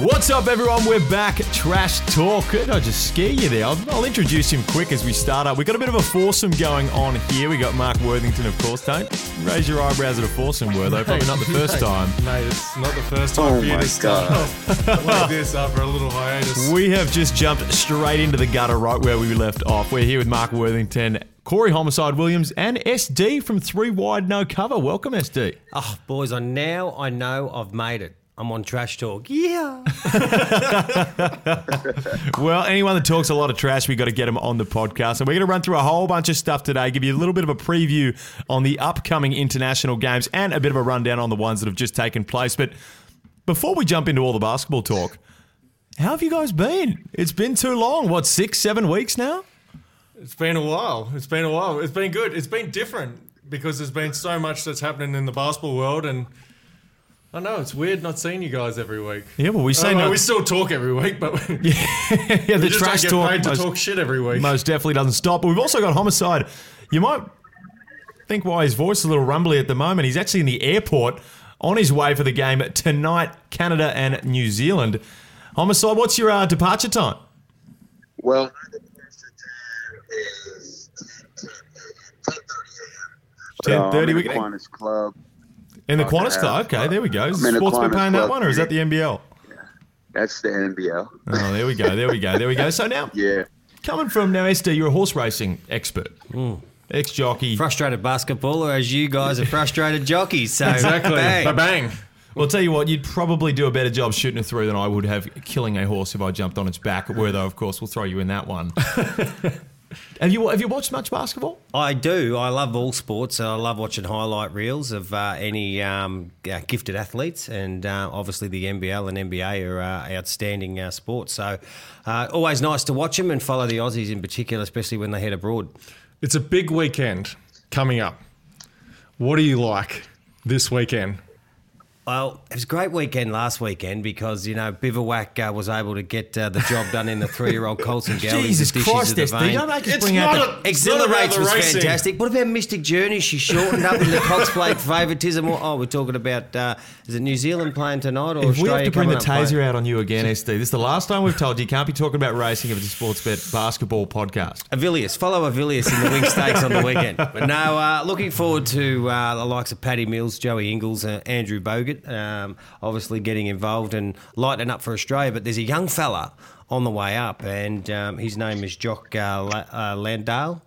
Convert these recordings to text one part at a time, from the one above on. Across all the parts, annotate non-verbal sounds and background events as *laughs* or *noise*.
What's up, everyone? We're back. Trash talk. Did I just scare you there? I'll, I'll introduce him quick as we start up. We've got a bit of a foursome going on here. We got Mark Worthington, of course. Don't raise your eyebrows at a foursome, Wortho. Probably not the first time. Mate, it's not the first time Oh for you my to start off like this after a little hiatus. We have just jumped straight into the gutter right where we left off. We're here with Mark Worthington, Corey Homicide Williams, and SD from Three Wide No Cover. Welcome, SD. Oh, ah, boys, I now I know I've made it. I'm on trash talk. Yeah. *laughs* Well, anyone that talks a lot of trash, we got to get them on the podcast. And we're going to run through a whole bunch of stuff today, give you a little bit of a preview on the upcoming international games and a bit of a rundown on the ones that have just taken place. But before we jump into all the basketball talk, how have you guys been? It's been too long. What, six, seven weeks now? It's been a while. It's been a while. It's been good. It's been different because there's been so much that's happening in the basketball world, and I know it's weird not seeing you guys every week. Yeah, well, we say I no. we still talk every week, but *laughs* we yeah, the just trash don't get talk paid to most, talk shit every week. most definitely doesn't stop. But we've also got homicide. You might think why his voice is a little rumbly at the moment. He's actually in the airport on his way for the game tonight, Canada and New Zealand. Homicide, what's your uh, departure time? Well, Ten thirty. I'm We in the can Kiwanis Club. In the Okay, Qantas Club. Okay, there we go. Is I'm the Sportsbet Kiwanis paying that one, or is that the NBL? That's the NBL. Oh, there we go. There we go. There we go. So now, *laughs* Yeah. coming from now, SD, you're a horse racing expert, ex jockey. frustrated basketballer, as you guys are frustrated jockeys. So exactly. bang. Ba bang. Well, I'll tell you what, you'd probably do a better job shooting it through than I would have killing a horse if I jumped on its back. Where though, of course, we'll throw you in that one. *laughs* have you have you watched much basketball? I do. I love all sports. I love watching highlight reels of uh, any um, uh, gifted athletes, and uh, obviously the NBL and NBA are uh, outstanding uh, sports. So uh, always nice to watch them and follow the Aussies in particular, especially when they head abroad. It's a big weekend coming up. What do you like this weekend? Well, it was a great weekend last weekend because you know Bivouac uh, was able to get uh, the job done in the three-year-old and Geldings. Jesus Christ, the SD, vein. don't make us It's bring out the. a- It's not about Exhilarates was racing. fantastic. What about Mystic Journey? She shortened up in the Cox Plate favouritism. Oh, we're talking about uh, is it New Zealand playing tonight or If we have to bring the taser playing? out on you again, SD, this is the last time we've told you you can't be talking about racing if it's a Sportsbet basketball podcast. Avilius, follow Avilius in the Winx stakes on the weekend. But no, uh, looking forward to uh, the likes of Paddy Mills, Joey Ingles, uh, Andrew Bogut, um, obviously getting involved and lighting up for Australia. But there's a young fella on the way up, and um, his name is Jock uh, La- uh, Landale.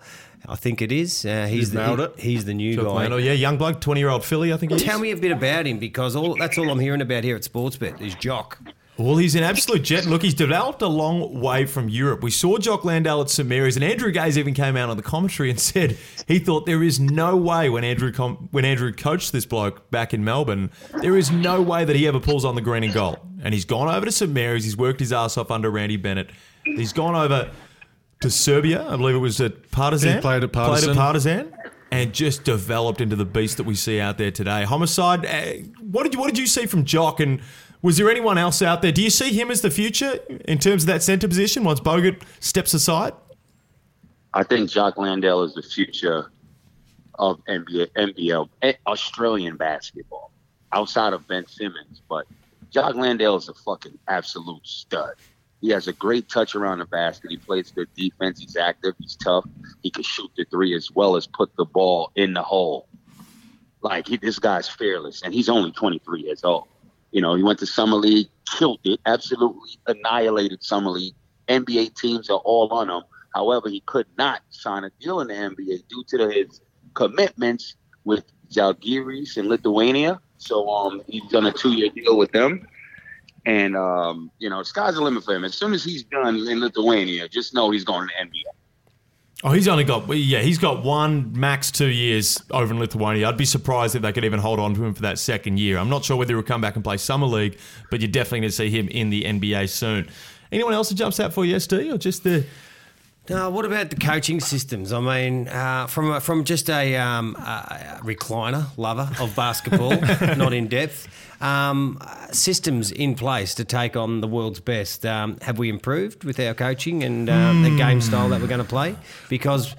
I think it is. Uh, he's You've the, nailed it. He's the new Jock guy. Landale, yeah, young bloke, twenty year old filly, I think. He is. Tell me a bit about him because all that's all I'm hearing about here at Sportsbet is Jock. Well, he's an absolute jet. Look, he's developed a long way from Europe. We saw Jock Landale at St Mary's, and Andrew Gaze even came out on the commentary and *laughs* said he thought there is no way when Andrew com- when Andrew coached this bloke back in Melbourne, there is no way that he ever pulls on the green and gold. And he's gone over to St Mary's. He's worked his ass off under Randy Bennett. He's gone over to Serbia. I believe it was at Partizan. He played at Partizan. Played at Partizan. And just developed into the beast that we see out there today. Homicide. Uh, what did you What did you see from Jock? And was there anyone else out there? Do you see him as the future in terms of that centre position once Bogut steps aside? I think Jock Landale is the future of NBA, NBL, eh, Australian basketball, outside of Ben Simmons. But Jock Landale is a fucking absolute stud. He has a great touch around the basket. He plays good defense. He's active. He's tough. He can shoot the three as well as put the ball in the hole. Like he, this guy's fearless, and he's only 23 years old. You know, he went to summer league, killed it, absolutely annihilated summer league. NBA teams are all on him. However, he could not sign a deal in the NBA due to his commitments with Žalgiris in Lithuania. So um, he's done a two-year deal with them. And um, you know, sky's the limit for him. As soon as he's done in Lithuania, just know he's going to the NBA. Oh, he's only got yeah, he's got one max two years over in Lithuania. I'd be surprised if they could even hold on to him for that second year. I'm not sure whether he'll come back and play summer league, but you're definitely going to see him in the NBA soon. Anyone else that jumps out for you, SD, or just the Now, what about the coaching systems? I mean, uh, from a, from just a, um, a recliner lover of basketball, *laughs* not in depth, um, systems in place to take on the world's best. Um, have we improved with our coaching and um, the game style that we're going to play? Because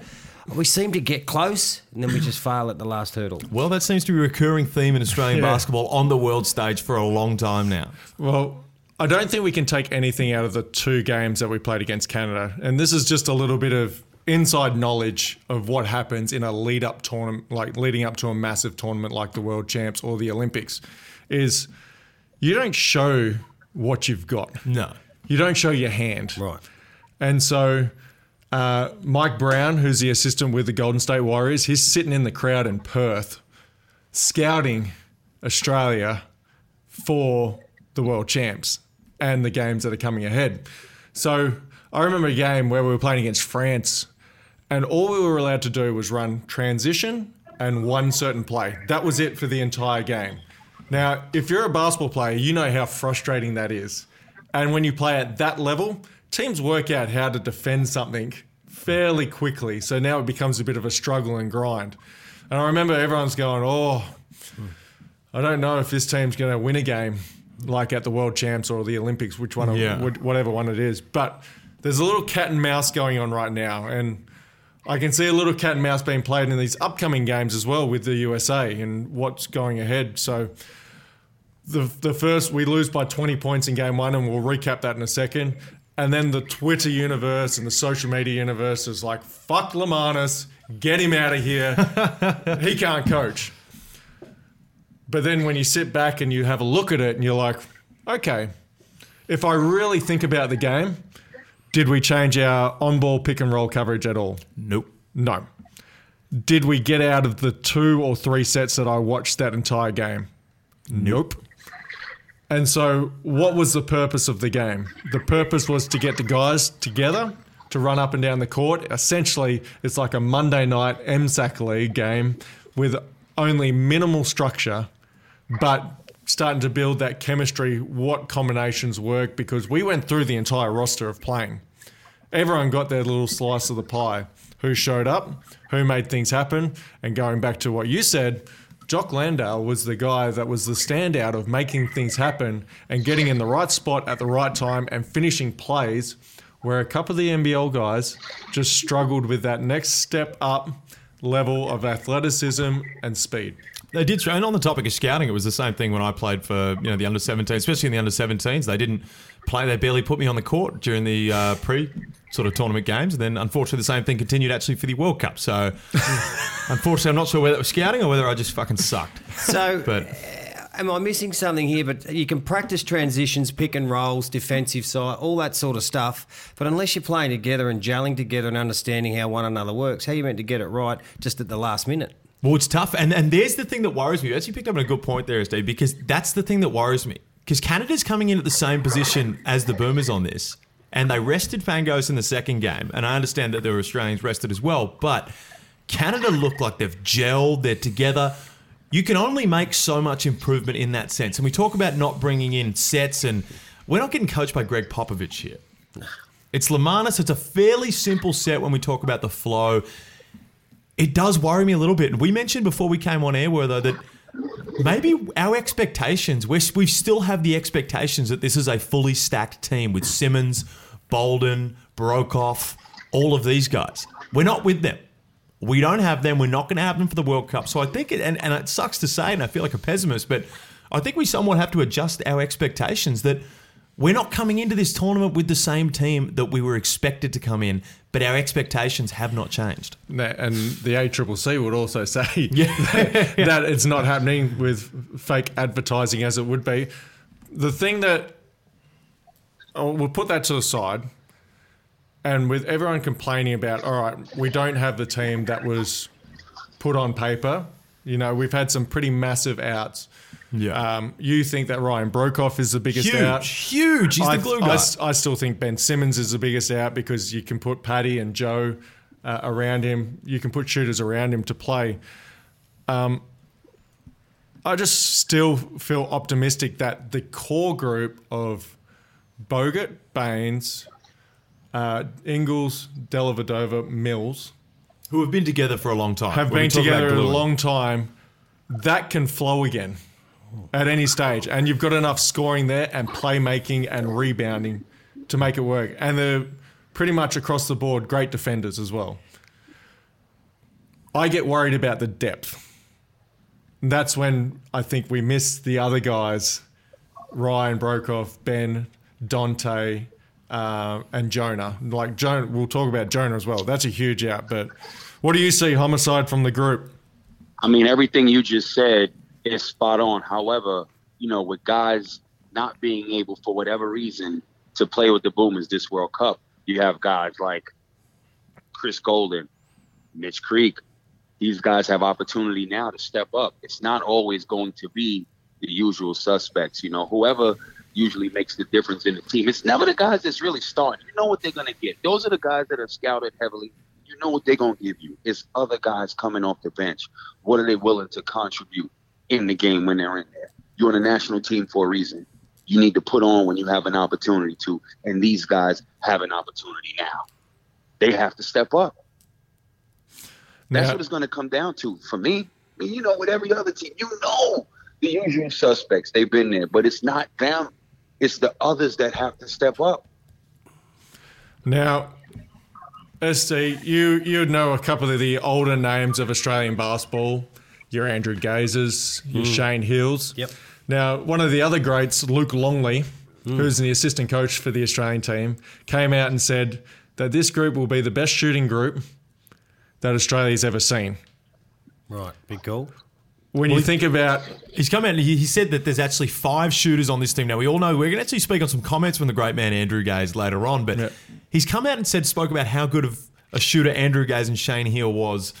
we seem to get close and then we just fail at the last hurdle. Well, that seems to be a recurring theme in Australian *laughs* Yeah. basketball on the world stage for a long time now. Well, I don't think we can take anything out of the two games that we played against Canada. And this is just a little bit of inside knowledge of what happens in a lead up tournament, like leading up to a massive tournament like the World Champs or the Olympics, is you don't show what you've got. No. You don't show your hand. Right. And so uh, Mike Brown, who's the assistant with the Golden State Warriors, he's sitting in the crowd in Perth, scouting Australia for the world champs and the games that are coming ahead. So I remember a game where we were playing against France, and all we were allowed to do was run transition and one certain play. That was it for the entire game. Now, if you're a basketball player, you know how frustrating that is. And when you play at that level, teams work out how to defend something fairly quickly. So now it becomes a bit of a struggle and grind. And I remember everyone's going, oh, I don't know if this team's going to win a game like at the World Champs or the Olympics, which one, Yeah. whatever one it is. But there's a little cat and mouse going on right now, and I can see a little cat and mouse being played in these upcoming games as well with the USA and what's going ahead. So the the first we lose by 20 points in game one, and we'll recap that in a second. And then the Twitter universe and the social media universe is like, fuck Lemanis, get him out of here. he can't coach. But then when you sit back and you have a look at it and you're like, okay, if I really think about the game, did we change our on ball pick and roll coverage at all? Nope. No. Did we get out of the two or three sets that I watched that entire game? Nope. And so, what was the purpose of the game? The purpose was to get the guys together to run up and down the court. Essentially, it's like a Monday night MSAC league game with only minimal structure, but starting to build that chemistry, what combinations work, because we went through the entire roster of playing everyone got their little slice of the pie. Who showed up, who made things happen, and going back to what you said, Jock Landale was the guy that was the standout of making things happen and getting in the right spot at the right time and finishing plays where a couple of the NBL guys just struggled with that next step up level of athleticism and speed. They did, and on the topic of scouting, it was the same thing when I played for you know the under 17, especially in the under 17s. They didn't play; they barely put me on the court during the uh, pre sort of tournament games. And then, unfortunately, the same thing continued actually for the World Cup. So, *laughs* unfortunately, I'm not sure whether it was scouting or whether I just fucking sucked. So, But am I missing something here? But you can practice transitions, pick and rolls, defensive side, all that sort of stuff. But unless you're playing together and gelling together and understanding how one another works, how are you meant to get it right just at the last minute? Well, it's tough, and and there's the thing that worries me. You actually picked up on a good point there, Steve, because that's the thing that worries me. Because Canada's coming in at the same position as the Boomers on this, and they rested Pangos in the second game, and I understand that there were Australians rested as well, but Canada look like they've gelled, they're together. You can only make so much improvement in that sense, and we talk about not bringing in sets, and we're not getting coached by Gregg Popovich here. It's Lemanis. It's a fairly simple set when we talk about the flow it does worry me a little bit. And we mentioned before we came on air, Wortho, that maybe our expectations, we we still have the expectations that this is a fully stacked team with Simmons, Bolden, Broekhoff, all of these guys. We're not with them. We don't have them. We're not going to have them for the World Cup. So I think, it, and, and it sucks to say, and I feel like a pessimist, but I think we somewhat have to adjust our expectations that we're not coming into this tournament with the same team that we were expected to come in, but our expectations have not changed. And the ACCC would also *laughs* say *laughs* Yeah. *laughs* that it's not happening with fake advertising as it would be. The thing that oh, we'll put that to the side, and with everyone complaining about, all right, we don't have the team that was put on paper. You know, we've had some pretty massive outs. Yeah. Um, you think that Ryan Broekhoff is the biggest Huge, out? huge. He's I, the glue I guy. s- I still think Ben Simmons is the biggest out because you can put Paddy and Joe uh, around him. You can put shooters around him to play. Um, I just still feel optimistic that the core group of Bogut, Baynes, uh, Ingles, Dellavedova, Mills who have been together for a long time. have When been together a long time. That can flow again at any stage, and you've got enough scoring there and playmaking and rebounding to make it work. And they're pretty much across the board great defenders as well. I get worried about the depth. That's when I think we miss the other guys Ryan Broekhoff, Ben, Dante, uh, and Jonah. Like Jonah, we'll talk about Jonah as well. That's a huge out. But what do you see homicide from the group? I mean, everything you just said is spot on. However, you know, with guys not being able for whatever reason to play with the Boomers this World Cup, you have guys like Chris Goulding, Mitch Creek. These guys have opportunity now to step up. It's not always going to be the usual suspects. You know, whoever usually makes the difference in the team. It's never the guys that's really starting. You know what they're going to get. Those are the guys that are scouted heavily. You know what they're going to give you. It's other guys coming off the bench. What are they willing to contribute in the game when they're in there? You're on a national team for a reason. You need to put on when you have an opportunity to. And these guys have an opportunity now. They have to step up. That's Now- what it's going to come down to. For me, I mean, you know, with every other team, you know the usual suspects. They've been there, but it's not them. It's the others that have to step up. Now, SD, you you know a couple of the older names of Australian basketball. Your Andrew Gazers, your hmm. Shane Heals. Yep. Now, one of the other greats, Luke Longley, hmm. who's the assistant coach for the Australian team, came out and said that this group will be the best shooting group that Australia's ever seen. Right, big call. When you think about He's come out and he, he said that there's actually five shooters on this team. Now, we all know we're going to actually speak on some comments from the great man Andrew Gaze later on, but Yeah. he's come out and said, spoke about how good of a shooter Andrew Gaze and Shane Heal was,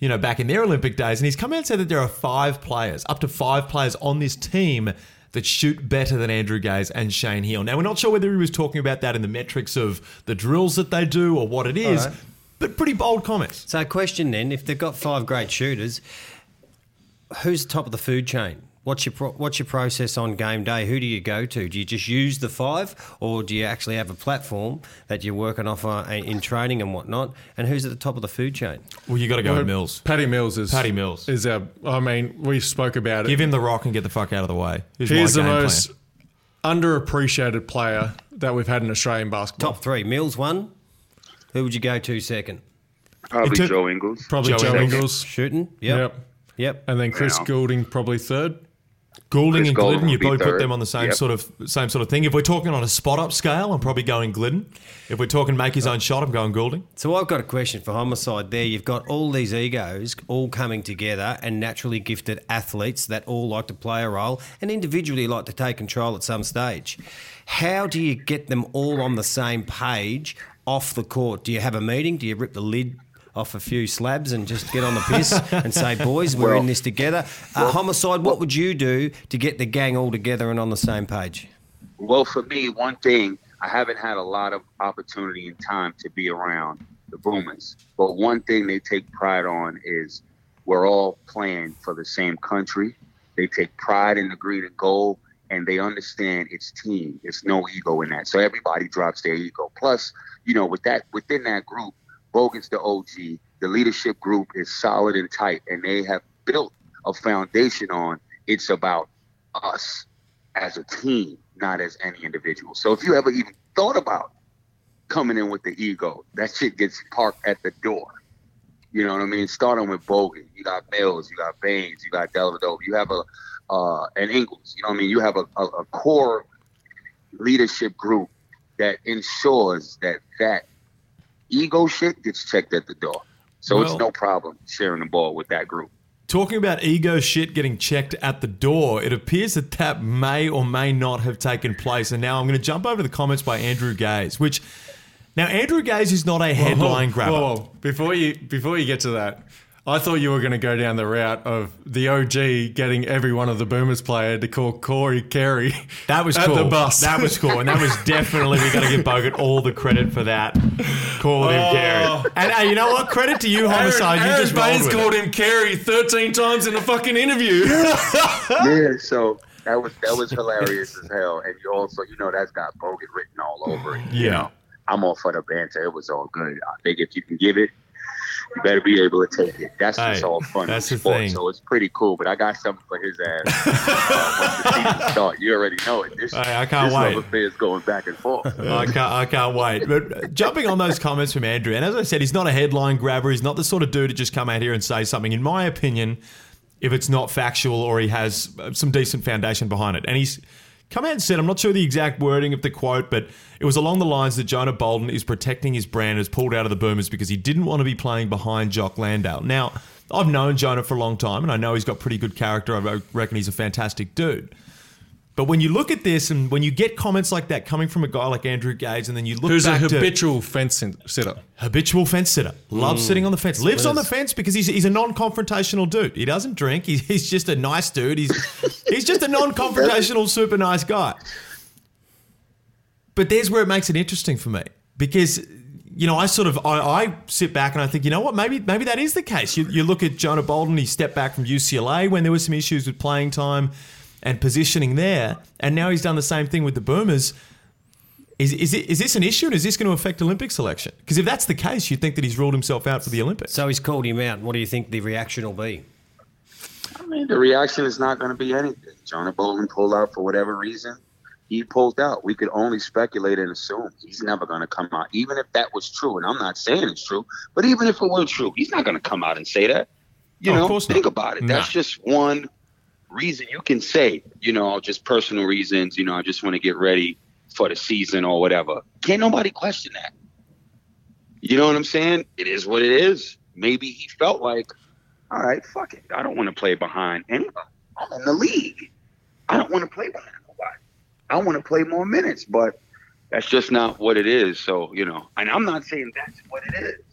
you know, back in their Olympic days. And he's come out and said that there are five players, up to five players on this team that shoot better than Andrew Gaze and Shane Heal. Now, we're not sure whether he was talking about that in the metrics of the drills that they do or what it is, right. but pretty bold comments. So, question then: If they've got five great shooters, who's the top of the food chain? What's your pro- what's your process on game day? Who do you go to? Do you just use the five, or do you actually have a platform that you're working off uh, in training and whatnot? And who's at the top of the food chain? Well, you got to go with Mills. Paddy Mills is Paddy Mills. is our. I mean, we spoke about it. Give him the rock and get the fuck out of the way. Here's He's my the game plan. most underappreciated player that we've had in Australian basketball. Top three: Mills one. Who would you go to second? Probably took- Joe Ingles. Probably Joe Joe, Ingles. Ingles. Shooting. Yep. Yep. Yep. And then Chris Yeah. Goulding probably third. Goulding Chris and Goulding Gliddon, you would be probably put them on the same Yep. sort of same sort of thing. If we're talking on a spot up scale, I'm probably going Gliddon. If we're talking make his own shot, I'm going Goulding. So I've got a question for homicide. There, you've got all these egos all coming together, and naturally gifted athletes that all like to play a role and individually like to take control at some stage. How do you get them all on the same page off the court? Do you have a meeting? Do you rip the lid? Off a few slabs and just get on the piss *laughs* and say, "Boys, we're Well- in this together." Uh, homicide. What would you do to get the gang all together and on the same page? Well, for me, one thing I haven't had a lot of opportunity and time to be around the Boomers, but one thing they take pride on is we're all playing for the same country. They take pride in the green and gold, and they understand it's team. It's no ego in that. So everybody drops their ego. Plus, you know, with that within that group, Bogut's the OG. The leadership group is solid and tight, and they have built a foundation on it's about us as a team, not as any individual. So if you ever even thought about coming in with the ego, that shit gets parked at the door. You know what I mean? Starting with Bogut, you got Mills, you got Baynes, you got Dellavedova, you have a uh, an Ingles. You know what I mean? You have a, a, a core leadership group that ensures that that ego shit gets checked at the door. So Well- it's no problem sharing the ball with that group. Talking about ego shit getting checked at the door, it appears that that may or may not have taken place. And now I'm going to jump over to the comments by Andrew Gaze, which now Andrew Gaze is not a headline Whoa, grabber. Whoa, whoa. Before you before you get to that, I thought you were going to go down the route of the OG getting every one of the Boomers player to call Corey Carey. That was at cool. the bus. That was cool, and that was definitely we got to give Bogut all the credit for that. Call him Oh. And hey, you know what? Credit to you, Aron, homicide. you Aron just rolled Baynes called it. him Carey 13 times in a fucking interview. yeah, *laughs* so that was that was hilarious as hell. And you also, you know, that's got Bogut written all over it. you Yeah. know. I'm all for the banter. It was all good. I think if you can give it, you better be able to take it. That's just all fun that's the sports. thing. So it's pretty cool. But I got something for his ass. uh, once the season you already know it. This, Hey, I can't this wait. love affair is going back and forth. I can't, I can't wait. But uh, jumping on those comments from Andrew, and as I said, he's not a headline grabber. He's not the sort of dude to just come out here and say something. In my opinion, if it's not factual or he has uh, some decent foundation behind it, and he's come out and said, I'm not sure the exact wording of the quote, but it was along the lines that Jonah Bolden is protecting his brand, has pulled out of the Boomers because he didn't want to be playing behind Jock Landale. Now, I've known Jonah for a long time, and I know he's got pretty good character. I reckon he's a fantastic dude. But when you look at this and when you get comments like that coming from a guy like Andrew Gaze, and then you look Who's a habitual fence sitter? habitual fence sitter, loves hmm. sitting on the fence, lives on the fence because he's, he's a non-confrontational dude. He doesn't drink. He's, he's just a nice dude. He's *laughs* he's just a non-confrontational, super nice guy. But there's where it makes it interesting for me because you know I sort of I, I sit back and I think you know what maybe maybe that is the case. You, you look at Jonah Bolden. He stepped back from UCLA when there were some issues with playing time and positioning there, and now he's done the same thing with the Boomers. Is, is, it, is this an issue and is this going to affect Olympic selection? Because if that's the case, you'd think that he's ruled himself out for the Olympics. So he's called him out. What do you think the reaction will be? I mean, the reaction is not going to be anything. Jonah Bolden pulled out for whatever reason. He pulled out. We could only speculate and assume he's never going to come out, even if that was true. And I'm not saying it's true, but even if it were true, he's not going to come out and say that. You Oh, of know, course not. think about it. That's Nah. just one reason you can say, you know, just personal reasons. You know, I just want to get ready for the season or whatever. Can't nobody question that. You know what I'm saying? It is what it is. Maybe he felt like, all right, fuck it. I don't want to play behind anybody. I'm in the league. I don't want to play behind nobody. I want to play more minutes, but that's just not what it is. So, you know, and I'm not saying that's what it is.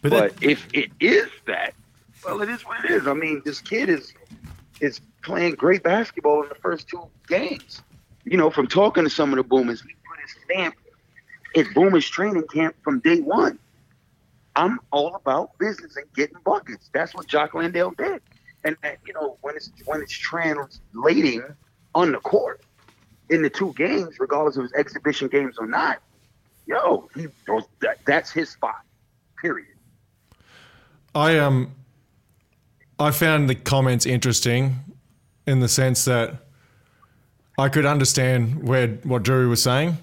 But, But, that, if it is that, well, it is what it is. I mean, this kid is is playing great basketball in the first two games. You know, from talking to some of the boomers, he put his stamp in boomers training camp from day one. I'm all about business and getting buckets. That's what Jock Landale did. And, and you know, when it's when it's translating on the court in the two games, regardless of his exhibition games or not, yo, he that, that's his spot. Period. I um, I found the comments interesting, in the sense that I could understand where what Drew was saying.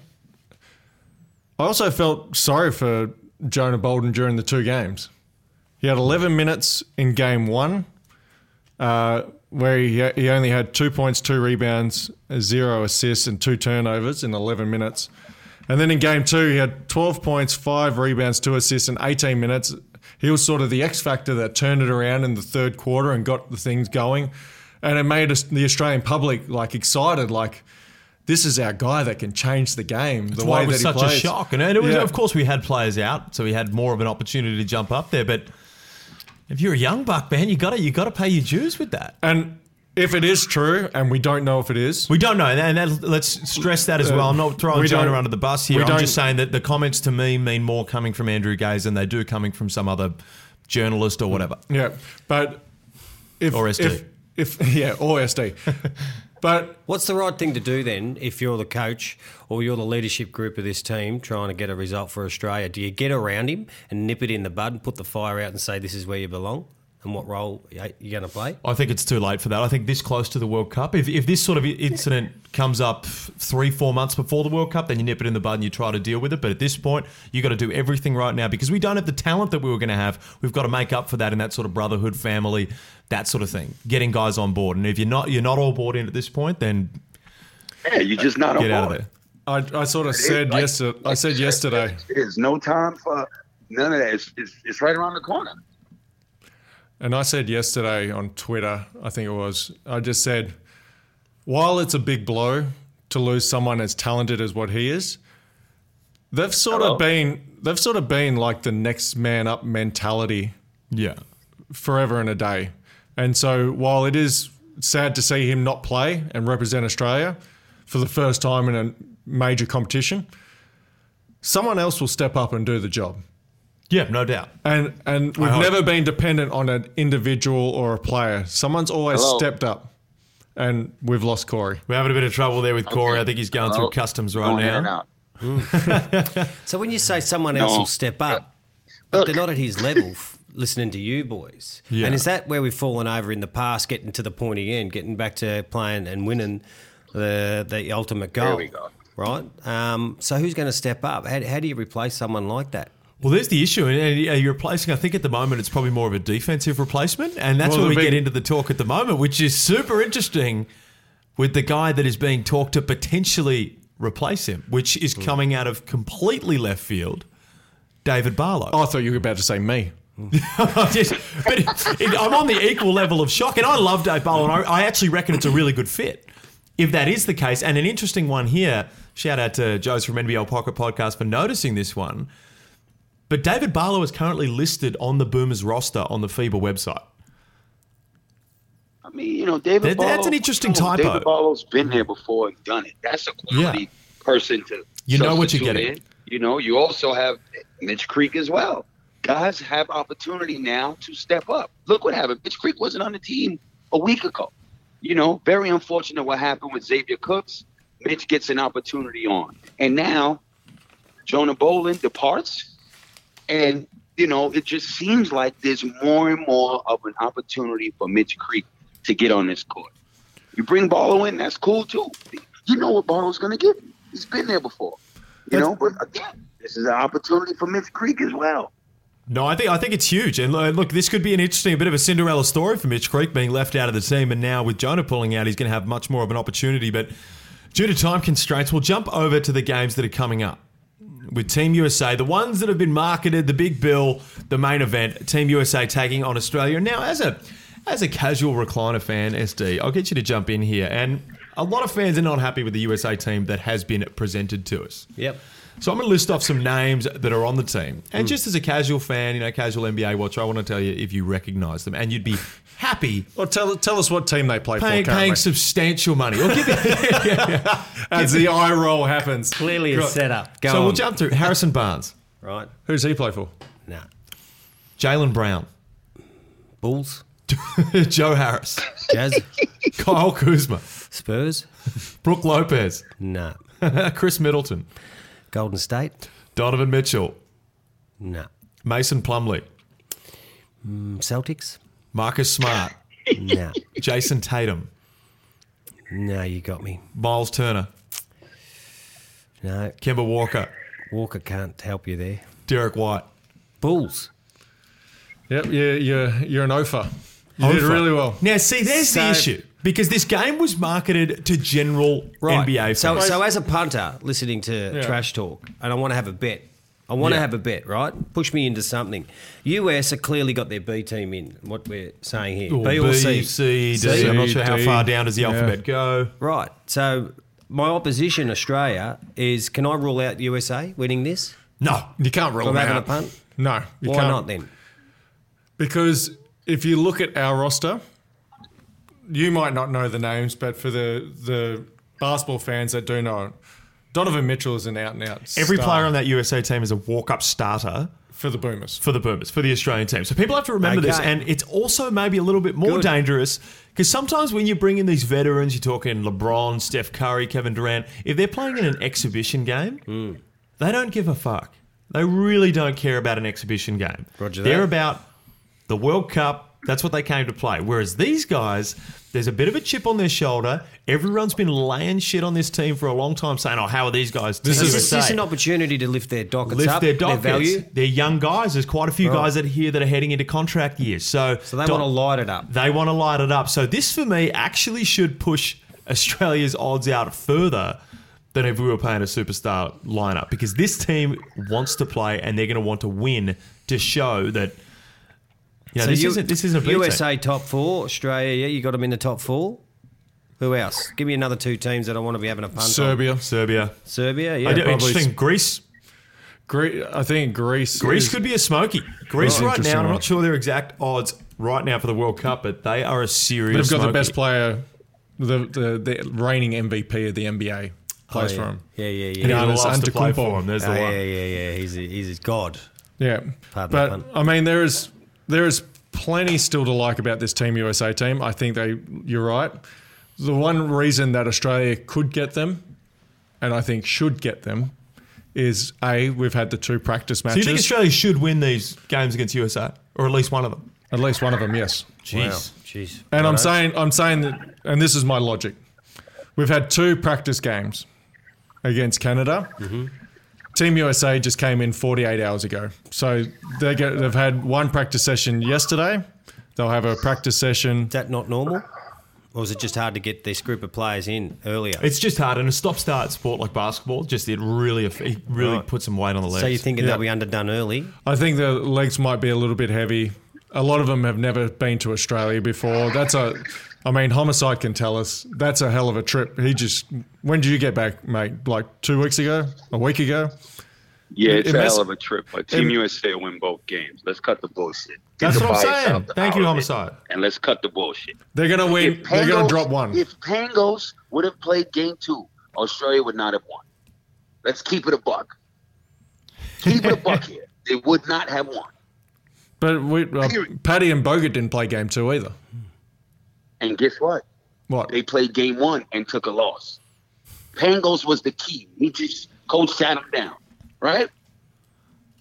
I also felt sorry for Jonah Bolden during the two games. He had 11 minutes in game one, uh, where he, he only had two points, two rebounds, zero assists, and two turnovers in 11 minutes. And then in game two, he had 12 points, five rebounds, two assists in 18 minutes. He was sort of the X factor that turned it around in the third quarter and got the things going. And it made us, the Australian public like excited, like this is our guy that can change the game. The that's way why it was that such plays. a shock. And it was, Yeah. of course, we had players out, so we had more of an opportunity to jump up there. But if you're a young buck, man, you got to you got to pay your dues with that. And if it is true, and we don't know if it is, We don't know, and that, let's stress that as well. I'm not throwing Uh, we Jonah under the bus here. I'm just saying that the comments to me mean more coming from Andrew Gaze than they do coming from some other journalist or whatever. yeah. But if Or SD. if, if *laughs* yeah, or SD. *laughs* but What's the right thing to do then if you're the coach or you're the leadership group of this team trying to get a result for Australia? Do you get around him and nip it in the bud and put the fire out and say this is where you belong and what role you're going to play? I think it's too late for that. I think this close to the World Cup, if, if this sort of incident comes up three, four months before the World Cup, then you nip it in the bud and you try to deal with it. But at this point, you've got to do everything right now because we don't have the talent that we were going to have. We've got to make up for that in that sort of brotherhood, family, that sort of thing. Getting guys on board, and if you're not, you're not all bought in at this point, then Yeah, you're just not get on out of there. I, I sort of It is said like- yesterday. I said yesterday. There's no time for none of that. It's, it's, it's right around the corner. And I said yesterday on Twitter, I think it was, I just said, while it's a big blow to lose someone as talented as what he is, they've sort Hello? of been they've sort of been like the next man up mentality Yeah. forever and a day. And so while it is sad to see him not play and represent Australia for the first time in a major competition, someone else will step up and do the job. Yeah, no doubt. And and we've never been dependent on an individual or a player. Someone's always Hello? stepped up, and we've lost Corey. We're having a bit of trouble there with Corey. I think he's going Hello? through customs right Going in and now. out. *laughs* So when you say someone else No. will step up, but they're not at his level, f- listening to you boys. Yeah. And is that where we've fallen over in the past, getting to the pointy end, getting back to playing and winning the the ultimate goal? There we go. Right. Um, so who's going to step up? How, how do you replace someone like that? Well, there's the issue, and you're replacing. I think at the moment it's probably more of a defensive replacement, and that's Well, where we the get into the talk at the moment, which is super interesting with the guy that is being talked to potentially replace him, which is Hmm. coming out of completely left field, David Barlow. I thought you were about to say me. *laughs* But I'm on the equal level of shock, and I love Dave Barlow, and I, I actually reckon it's a really good fit. If that is the case, and an interesting one here, shout out to Joe's from NBL Pocket Podcast for noticing this one. But David Barlow is currently listed on the Boomers roster on the FIBA website. I mean, you know, David. That- that's an interesting you know, typo. David Barlow's been there before and done it. That's a quality person to. You know what you're getting. in. You know, you also have Mitch Creek as well. Guys have opportunity now to step up. Look what happened. Mitch Creek wasn't on the team a week ago. You know, very unfortunate what happened with Xavier Cooks. Mitch gets an opportunity on, and now Jonah Bolden departs, and you know it just seems like there's more and more of an opportunity for Mitch Creek to get on this court. You bring Barlow in, that's cool too. You know what Barlow's going to give you. He's been there before. You know, but again, this is an opportunity for Mitch Creek as well. No, I think I think it's huge. And uh, look, this could be an interesting, a bit of a Cinderella story for Mitch Creek being left out of the team, and now with Jonah pulling out, he's going to have much more of an opportunity. But due to time constraints, we'll jump over to the games that are coming up with Team USA, the ones that have been marketed, the big bill, the main event. Team USA taking on Australia. Now, as a as a casual recliner fan, SD, I'll get you to jump in here. And a lot of fans are not happy with the USA team that has been presented to us. Yep. So I'm going to list off some names that are on the team. And hmm. just as a casual fan, you know, casual NBA watcher, I want to tell you if you recognise them and you'd be happy Well, tell tell us what team they play paying, for currently. paying substantial money. Or give you- *laughs* *laughs* As the eye roll happens. Clearly a setup. Go so on. we'll jump through Harrison Barnes, *laughs* Right. Who's he play for? Nah. Jaylen Brown, Bulls. Joe Harris, Jazz. Kyle Kuzma, Spurs. Brook Lopez, Nah. Khris Middleton, Golden State. Donovan Mitchell, Nah. Mason Plumlee, mm, Celtics. Marcus Smart, *laughs* Nah. Jayson Tatum, no, you got me. Miles Turner, No. Kemba Walker, Walker can't help you there. Derrick White. Bulls. Yep, you're, you're, you're an OFA. You did really well. Now, see, there's the issue because this game was marketed to general Right. NBA fans. So, so as a punter listening to Yeah. trash talk, and I want to have a bet. I want to Yeah. have a bet, right? Push me into something. US have clearly got their B team in. What we're saying here, Or B or C? C, D. C? I'm not sure how D. far down does the Yeah. alphabet go. Right. So my opposition, Australia, is. Can I rule out USA winning this? No. You can't rule I'm them having out. a punt. No, you Why can't. not then? Because if you look at our roster, you might not know the names, but for the the basketball fans that do know, it, Donovan Mitchell is an out and out. Every star player on that USA team is a walk up starter for the Boomers. for the Boomers, for the Australian team. So people have to remember this. And it's also maybe a little bit more Good. dangerous because sometimes when you bring in these veterans, you're talking LeBron, Steph Curry, Kevin Durant, if they're playing in an exhibition game, Hmm. they don't give a fuck. They really don't care about an exhibition game. Roger They're about the World Cup. That's what they came to play. Whereas these guys, there's a bit of a chip on their shoulder. Everyone's been laying shit on this team for a long time, saying, "Oh, how are these guys?" This is- Is this, USA?" an opportunity to lift their dockets lift up, their dockets. value? They're young guys. There's quite a few Right. guys that are here that are heading into contract years. So, So they don't- want to light it up. They want to light it up. So this for me actually should push Australia's odds out further than if we were playing a superstar lineup because this team wants to play and they're going to want to win to show that. You know, this you- isn't this isn't a B team. USA top four, Australia. Yeah, you got them in the top four. Who else? Give me another two teams that I want to be having a punt on. Serbia, Serbia. Serbia. Yeah. I do, probably- interesting. Greece. Gre- I think Greece. Greece is- could be a smoky. Greece Right. right now. I'm not sure their exact odds right now for the World Cup, but they are a serious. They've got the best player, the, the the reigning MVP of the NBA plays Oh, for him. Yeah, yeah, And yeah. he Giannis loves to play for him. There's Oh, the one. yeah, yeah. yeah. He's a, he's a god. Yeah, Pardon but. I mean there is there is plenty still to like about this Team USA team. I think they you're right. The one reason that Australia could get them, and I think should get them, is a we've had the two practice matches. So matches. you think Australia should win these games against USA, or at least one of them? At least one of them, yes. Wow. Jeez. And I'm Righto. saying I'm saying that, and this is my logic. We've had two practice games against Canada. Mm-hmm. Team USA just came in 48 hours ago, so they get, they've had one practice session yesterday. They'll have a practice session. Is that not normal? or is it just hard to get this group of players in earlier? It's just hard, and a stop-start sport like basketball, just it really, it really Right. puts some weight on the legs. so you're thinking Yeah. they'll be underdone early? I think the legs might be a little bit heavy. A lot of them have never been to Australia before. That's a, I mean, homicide can tell us that's a hell of a trip. He just, when did you get back, mate? Like two weeks ago, a week ago? Yeah, it's It a hell of a trip, but Team it- USA will win both games. Let's cut the bullshit. Get That's the what I'm saying. Thank you, out of it, Homicide. And let's cut the bullshit. They're gonna win. If They're gonna drop one. If Pangos would have played game two, Australia would not have won. Let's keep it a buck. Keep it a buck here. *laughs* They would not have won. But we, uh. Paddy and Bogut didn't play game two either. And guess what? What? They played game one and took a loss. Pangos was the key. He just coach sat him down, right?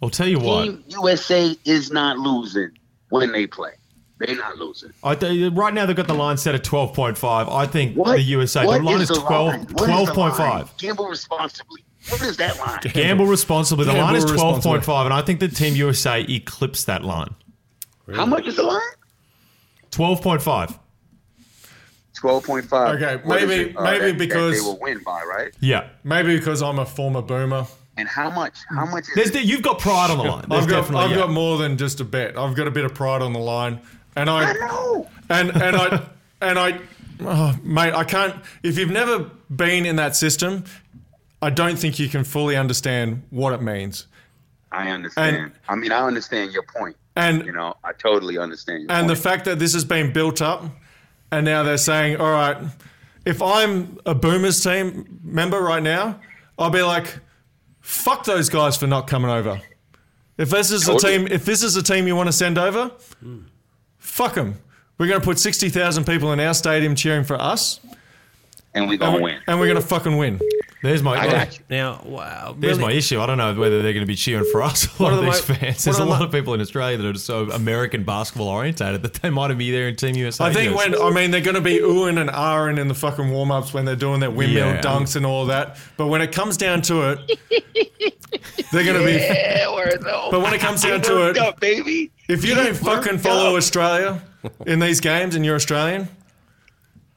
I'll tell you what. Team USA is not losing when they play. They're not losing. I th- right now they've got the line set at 12.5. I think What? the USA, what the line is the 12, line? What is the 12.5. Gamble responsibly. What is that line? Gamble responsibly. The line is 12.5, and I think the Team USA eclipsed that line. How much is the line? 12.5. Twelve point five. Okay, maybe- uh, maybe because- they will win by right. Yeah. Maybe because I'm a former boomer. And how much? How much is There's it? the, you've got pride on the line. There's I've got, definitely, I've yeah. got more than just a bet. I've got a bit of pride on the line, and I I know. and and I and I, oh, mate, I can't. If you've never been in that system, I don't think you can fully understand what it means. I understand. And- I mean, I understand your point. And You know, I totally understand. Your and the fact that this has been built up, and now they're saying, all right, if I'm a Boomers team member right now, I'll be like, fuck those guys for not coming over. If this is a team, if this is a team you want to send over, fuck them. We're going to put sixty thousand people in our stadium cheering for us, and we're gonna win. and we're going to fucking win. There's my, I got you. Now, wow, there's really- my issue. I don't know whether they're going to be cheering for us. A lot of these mo- fans. There's a lot mo- of people in Australia that are so American basketball orientated that they might have be there in Team USA. I think when I mean they're going to be oohing and ahhing in the fucking warm ups when they're doing their windmill Yeah. dunks and all that. But when it comes down to it, they're going to be. *laughs* Yeah, where? But when it comes down to it, up, baby. if you don't fucking worked follow up. Australia in these games and you're Australian,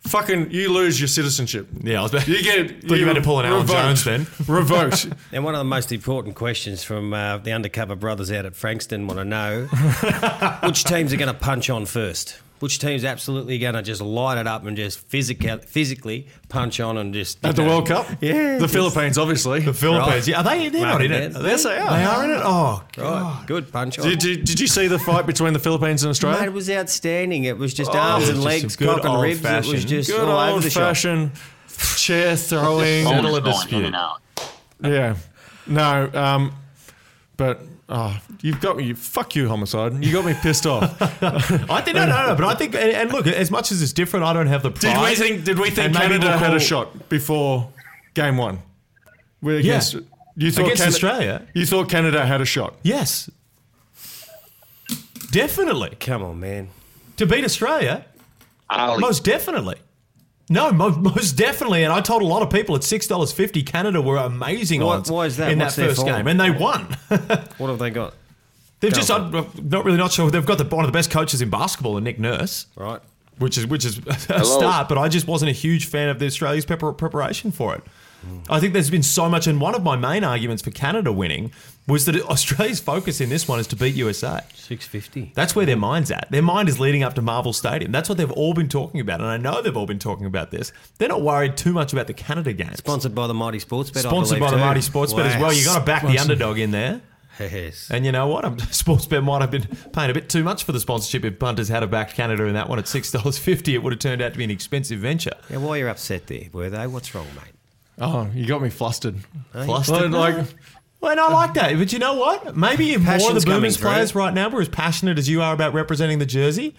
fucking you lose your citizenship. yeah, I was about, You get *laughs* Thought you had to pull an Alan revoked. Jones then. *laughs* Revoked. *laughs* And one of the most important questions from uh, the undercover brothers out at Frankston want to know which teams are going to punch on first? Which team's absolutely going to just light it up and just physical, physically punch on and just. At the know, World Cup? Yeah, The just- Philippines, obviously. the Philippines. Yeah, are they? They're not in it. Martin Are they? Yes, they are. They are in it. Oh, Right, good punch on. Did, did, did you see the fight between the Philippines and Mate, Australia? it was outstanding. It was just Oh, arms it and just legs, some good cock and ribs. It was old-fashioned- just Good all over old the shop. fashioned chair throwing. Phone Settle a dispute. in and out. Yeah. No, um, but oh, you've got me. Fuck you, homicide. You got me pissed off. *laughs* I think no, no, no. But I think, and, and look, as much as it's different, I don't have the pride. did pride. we think? Did we think And maybe Canada we'll had a call- shot before game one? We're Yeah. You thought Against Cana- Australia? You thought Canada had a shot. Yes, definitely Come on, man. to beat Australia. Ali, Most definitely. No, mo- most definitely. And I told a lot of people at six dollars fifty, Canada were amazing Why- odds why is that? in What's that first game, and they won. *laughs* What have they got? They've just I'm not really not sure. They've got the, one of the best coaches in basketball, and Nick Nurse, Right. which is which is *laughs* a start. But I just wasn't a huge fan of the Australia's prepar- preparation for it. I think there's been so much, and one of my main arguments for Canada winning was that Australia's focus in this one is to beat USA. Six fifty. That's where their mind's at. Their mind is leading up to Marvel Stadium. That's what they've all been talking about, and I know they've all been talking about this. They're not worried too much about the Canada game. Sponsored by the Mighty Sports Bet. Sponsored by the too. Mighty Sports Bet as well. You got to back the underdog in there. Yes. And you know what? I'm, *laughs* Sportsbet might have been paying a bit too much for the sponsorship if punters had have backed Canada in that one at six dollars fifty. It would have turned out to be an expensive venture. Yeah, why you're upset there, were they? What's wrong, mate? Oh, you got me flustered. Flustered. Like, Well, and I like that. But you know what? Maybe if more of Passion's the coming Boomers through. players right now were as passionate as you are about representing the jersey,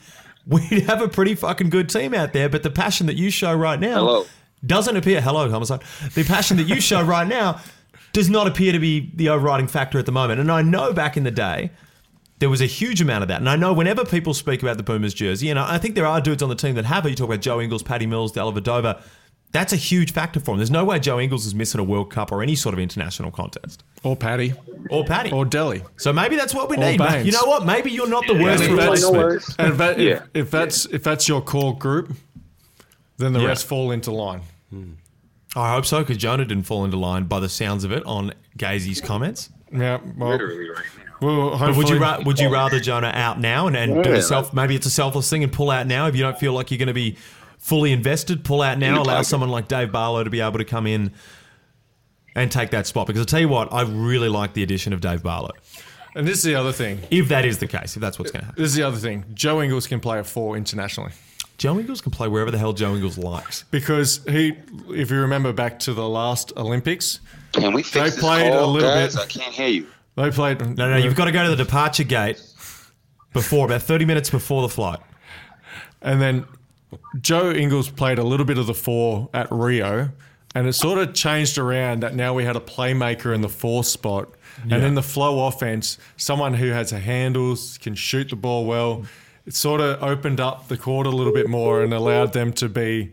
we'd have a pretty fucking good team out there. But the passion that you show right now Hello. doesn't appear. Hello, homicide. The passion that you show *laughs* right now does not appear to be the overriding factor at the moment. And I know back in the day. There was a huge amount of that. And I know whenever people speak about the Boomers jersey, and I I think there are dudes on the team that have it. You talk about Joe Ingles, Paddy Mills, Oliver Dellavedova. That's a huge factor for him. There's no way Joe Ingles is missing a World Cup or any sort of international contest. or Paddy, Or Paddy. or Delhi. So maybe that's what we Or need. Baynes. You know what? Maybe you're not the worst Yeah, If that's, replacement. and if, that, Yeah. if, if that's if that's your core group, then the Yeah. rest fall into line. Hmm. I hope so because Jonah didn't fall into line by the sounds of it on Gazy's comments. Yeah, well, Literally right now. well But would you ra- would you rather Jonah out now and, and do Yeah. a self maybe it's a selfless thing and pull out now if you don't feel like you're going to be fully invested pull out now allow pocket. someone like Dave Barlow to be able to come in and take that spot because I tell you what I really like the addition of Dave Barlow and this is the other thing. if that is the case if that's what's going to happen This is the other thing. Joe Ingles can play a four internationally Joe Ingles can play wherever the hell Joe Ingles likes because he, if you remember back to the last Olympics, Can we fix They this played call, a little guys? bit- I can't hear you. they played. no no you've got to go to the departure gate before about 30 minutes before the flight And then Joe Ingles played a little bit of the four at Rio, and it sort of changed around that now we had a playmaker in the four spot. And in the flow offense, someone who has a handles, can shoot the ball well. It sort of opened up the court a little bit more and allowed them to be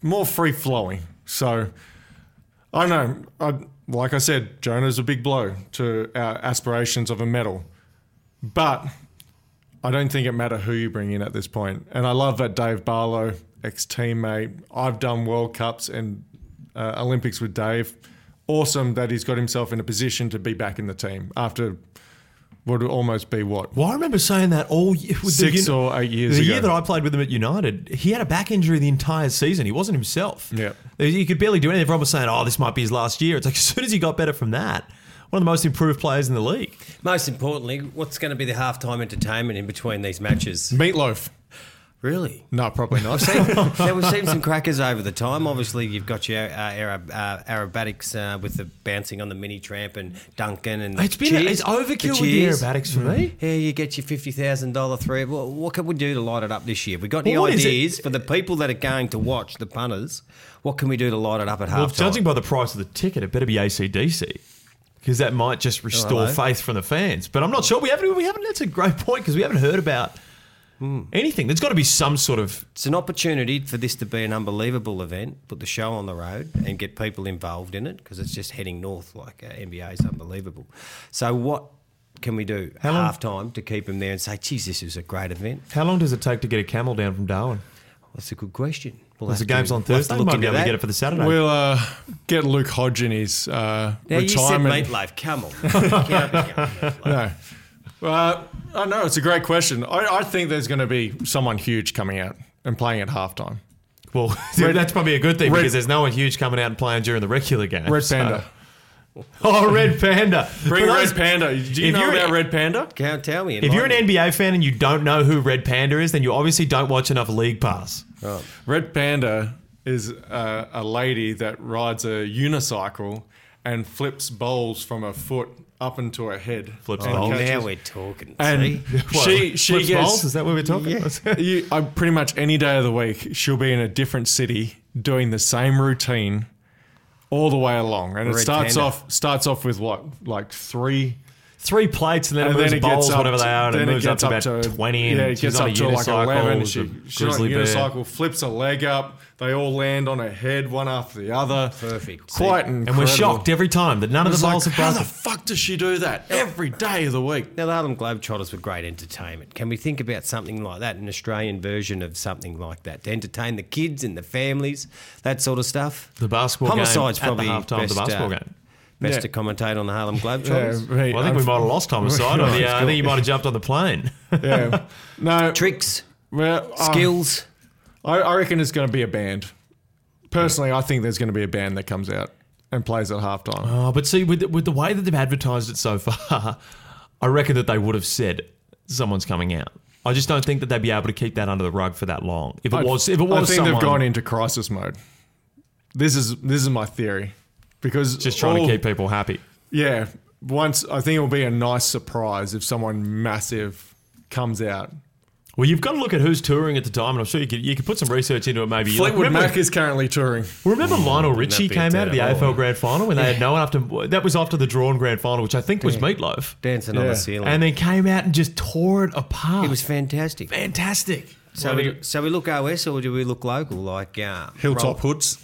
more free flowing. So I don't know. I, like I said, Jonah's a big blow to our aspirations of a medal. But I don't think it matter who you bring in at this point. And I love that Dave Barlow, ex teammate. I've done World Cups and uh, Olympics with Dave. Awesome that he's got himself in a position to be back in the team after what would almost be what well I remember saying that all year with the six or eight years ago. the ago. year that I played with him at United, he had a back injury the entire season. He wasn't himself. Yeah. He could barely do anything. Everyone was saying, oh, this might be his last year. It's like as soon as he got better from that, one of the most improved players in the league. Most importantly, what's going to be the halftime entertainment in between these matches? Meatloaf. Really? No, probably not. now we've *laughs* seen some crackers over the time. Obviously, you've got your uh, Arab, uh, aerobatics uh, with the bouncing on the mini tramp and Duncan and It's been cheers, it's overkill with the cheers. aerobatics for me. Yeah, you get your fifty thousand dollar three. Well, what can we do to light it up this year? We got any Well, what is it? ideas for the people that are going to watch the punters? What can we do to light it up at Well, halftime? judging by the price of the ticket, it better be ACDC. Because that might just restore faith from the fans, but I'm not sure. We haven't. We haven't. That's a great point because we haven't heard about anything. There's got to be some sort of It's an opportunity for this to be an unbelievable event, put the show on the road and get people involved in it because it's just heading north like uh, NBA is unbelievable. So, what can we do half time to keep them there and say, geez, this is a great event? How long does it take to get a camel down from Darwin? That's a good question. We'll the game's to- on we'll have to Thursday. look Might be able to get it for the Saturday. we'll uh, get Luke Hodge in his uh, Now, you said retirement. meatloaf. Come on. Can't be going meatloaf. No. Uh, I know it's a great question. I, I think there's going to be someone huge coming out and playing at halftime. well, *laughs* that's probably a good thing Red- because there's no one huge coming out and playing during the regular game. Red so- Panda. *laughs* Oh, Red Panda. Bring For Red Panda. Do you if know you're- about Red Panda? Can't tell me. If you're an enlighten me. NBA fan and you don't know who Red Panda is, then you obviously don't watch enough League Pass. Red Panda is uh, a lady that rides a unicycle and flips bowls from her foot up into her head. Flips And bowls. Oh, catches- now we're talking. And See? she she Flips gets balls? Is that what we're talking about? you, I, pretty much any day of the week, she'll be in a different city doing the same routine all the way along. And it Red starts Panda. off starts off with what, like three, Three plates and then and it moves then it bowls, gets up whatever to, they are, and then it moves up gets to about 20. And yeah, it she's gets on up a to like unicycle, eleven. it's She, she's on a grizzly bear. flips a leg up. They all land on her head, one after the other. Perfect. Quite See? incredible. And we're shocked every time that none of It's the like, bowls are broken. how the fuck does she do that every day of the week? Now, the Harlem Globetrotters were great entertainment. Can we think about something like that, an Australian version of something like that, to entertain the kids and the families, that sort of stuff? The basketball Homicide's game probably at the halftime of the basketball uh, game. Best Yeah. to commentate on the Harlem Globetrotters. hey, Well, I think we I've- might have lost homicide. on the, uh, I think you might have jumped on the plane. *laughs* Yeah. No. Tricks, well, uh, skills. I, I reckon it's going to be a band. Personally, I think there's going to be a band that comes out and plays at halftime. Oh, but see, with the, with the way that they've advertised it so *laughs* far, I reckon that they would have said someone's coming out. I just don't think that they'd be able to keep that under the rug for that long. If it I- was, if it was I think someone they've gone into crisis mode. This is this is my theory because just trying all- to keep people happy. Yeah, once I think it will be a nice surprise if someone massive comes out. Well, you've got to look at who's touring at the time, and I'm sure you could you could put some research into it. Maybe Fleetwood remember, Mac is currently touring. Well, remember Lionel Richie came out of the terrible. AFL Grand Final when they had no one after that was after the drawn Grand Final, which I think was Meatloaf, Dancing on the ceiling. and then came out and just tore it apart. it was fantastic. fantastic. So we, so we look OS or do we look local? Like uh, Hilltop roll- Hoods.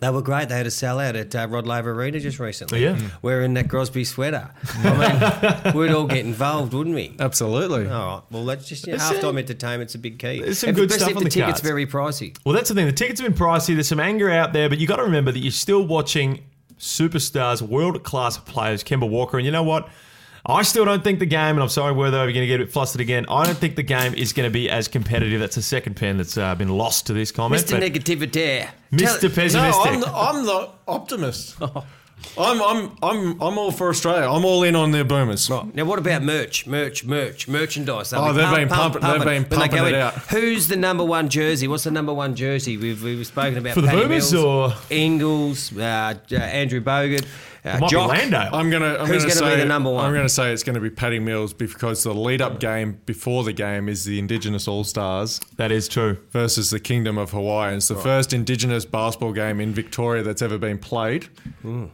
They were great. They had a sellout at uh, Rod Laver Arena just recently. Yeah. Mm. Wearing that Grosby sweater. *laughs* I mean, we'd all get involved, wouldn't we? Absolutely. All right. Well, that's just you know, There's halftime entertainment's a big key. there's some If- good stuff if on the the ticket's cards. very pricey. Well, that's the thing. The tickets have been pricey. There's some anger out there, but you got to remember that you're still watching superstars, world class players, Kemba Walker, and you know what? I still don't think the game, and I'm sorry, Wortho, we're going to get a bit flustered again. I don't think the game is going to be as competitive. That's the second pen that's uh, been lost to this comment. Mr. but- Negativity. Mr. No, Pessimistic. I'm the, I'm the optimist. *laughs* I'm, I'm, I'm, I'm all for Australia. I'm all in on their Boomers. Right. Now, what about merch? Merch, merch, merchandise. They'll Oh, be they've pump, been pump, pumping- they've pumping. been When they pumping it in, out. Who's the number one jersey? What's the number one jersey? We've, we've spoken about For the Paddy Boomers Mills, or- Ingles, uh, uh, Andrew Bogut, uh, might Jock. be Landale. I'm gonna. I'm Who's gonna gonna be say the number one? I'm gonna say it's gonna be Paddy Mills because the lead-up game before the game is the Indigenous All Stars that is true. versus the Kingdom of Hawaii. It's the first Indigenous basketball game in Victoria that's ever been played,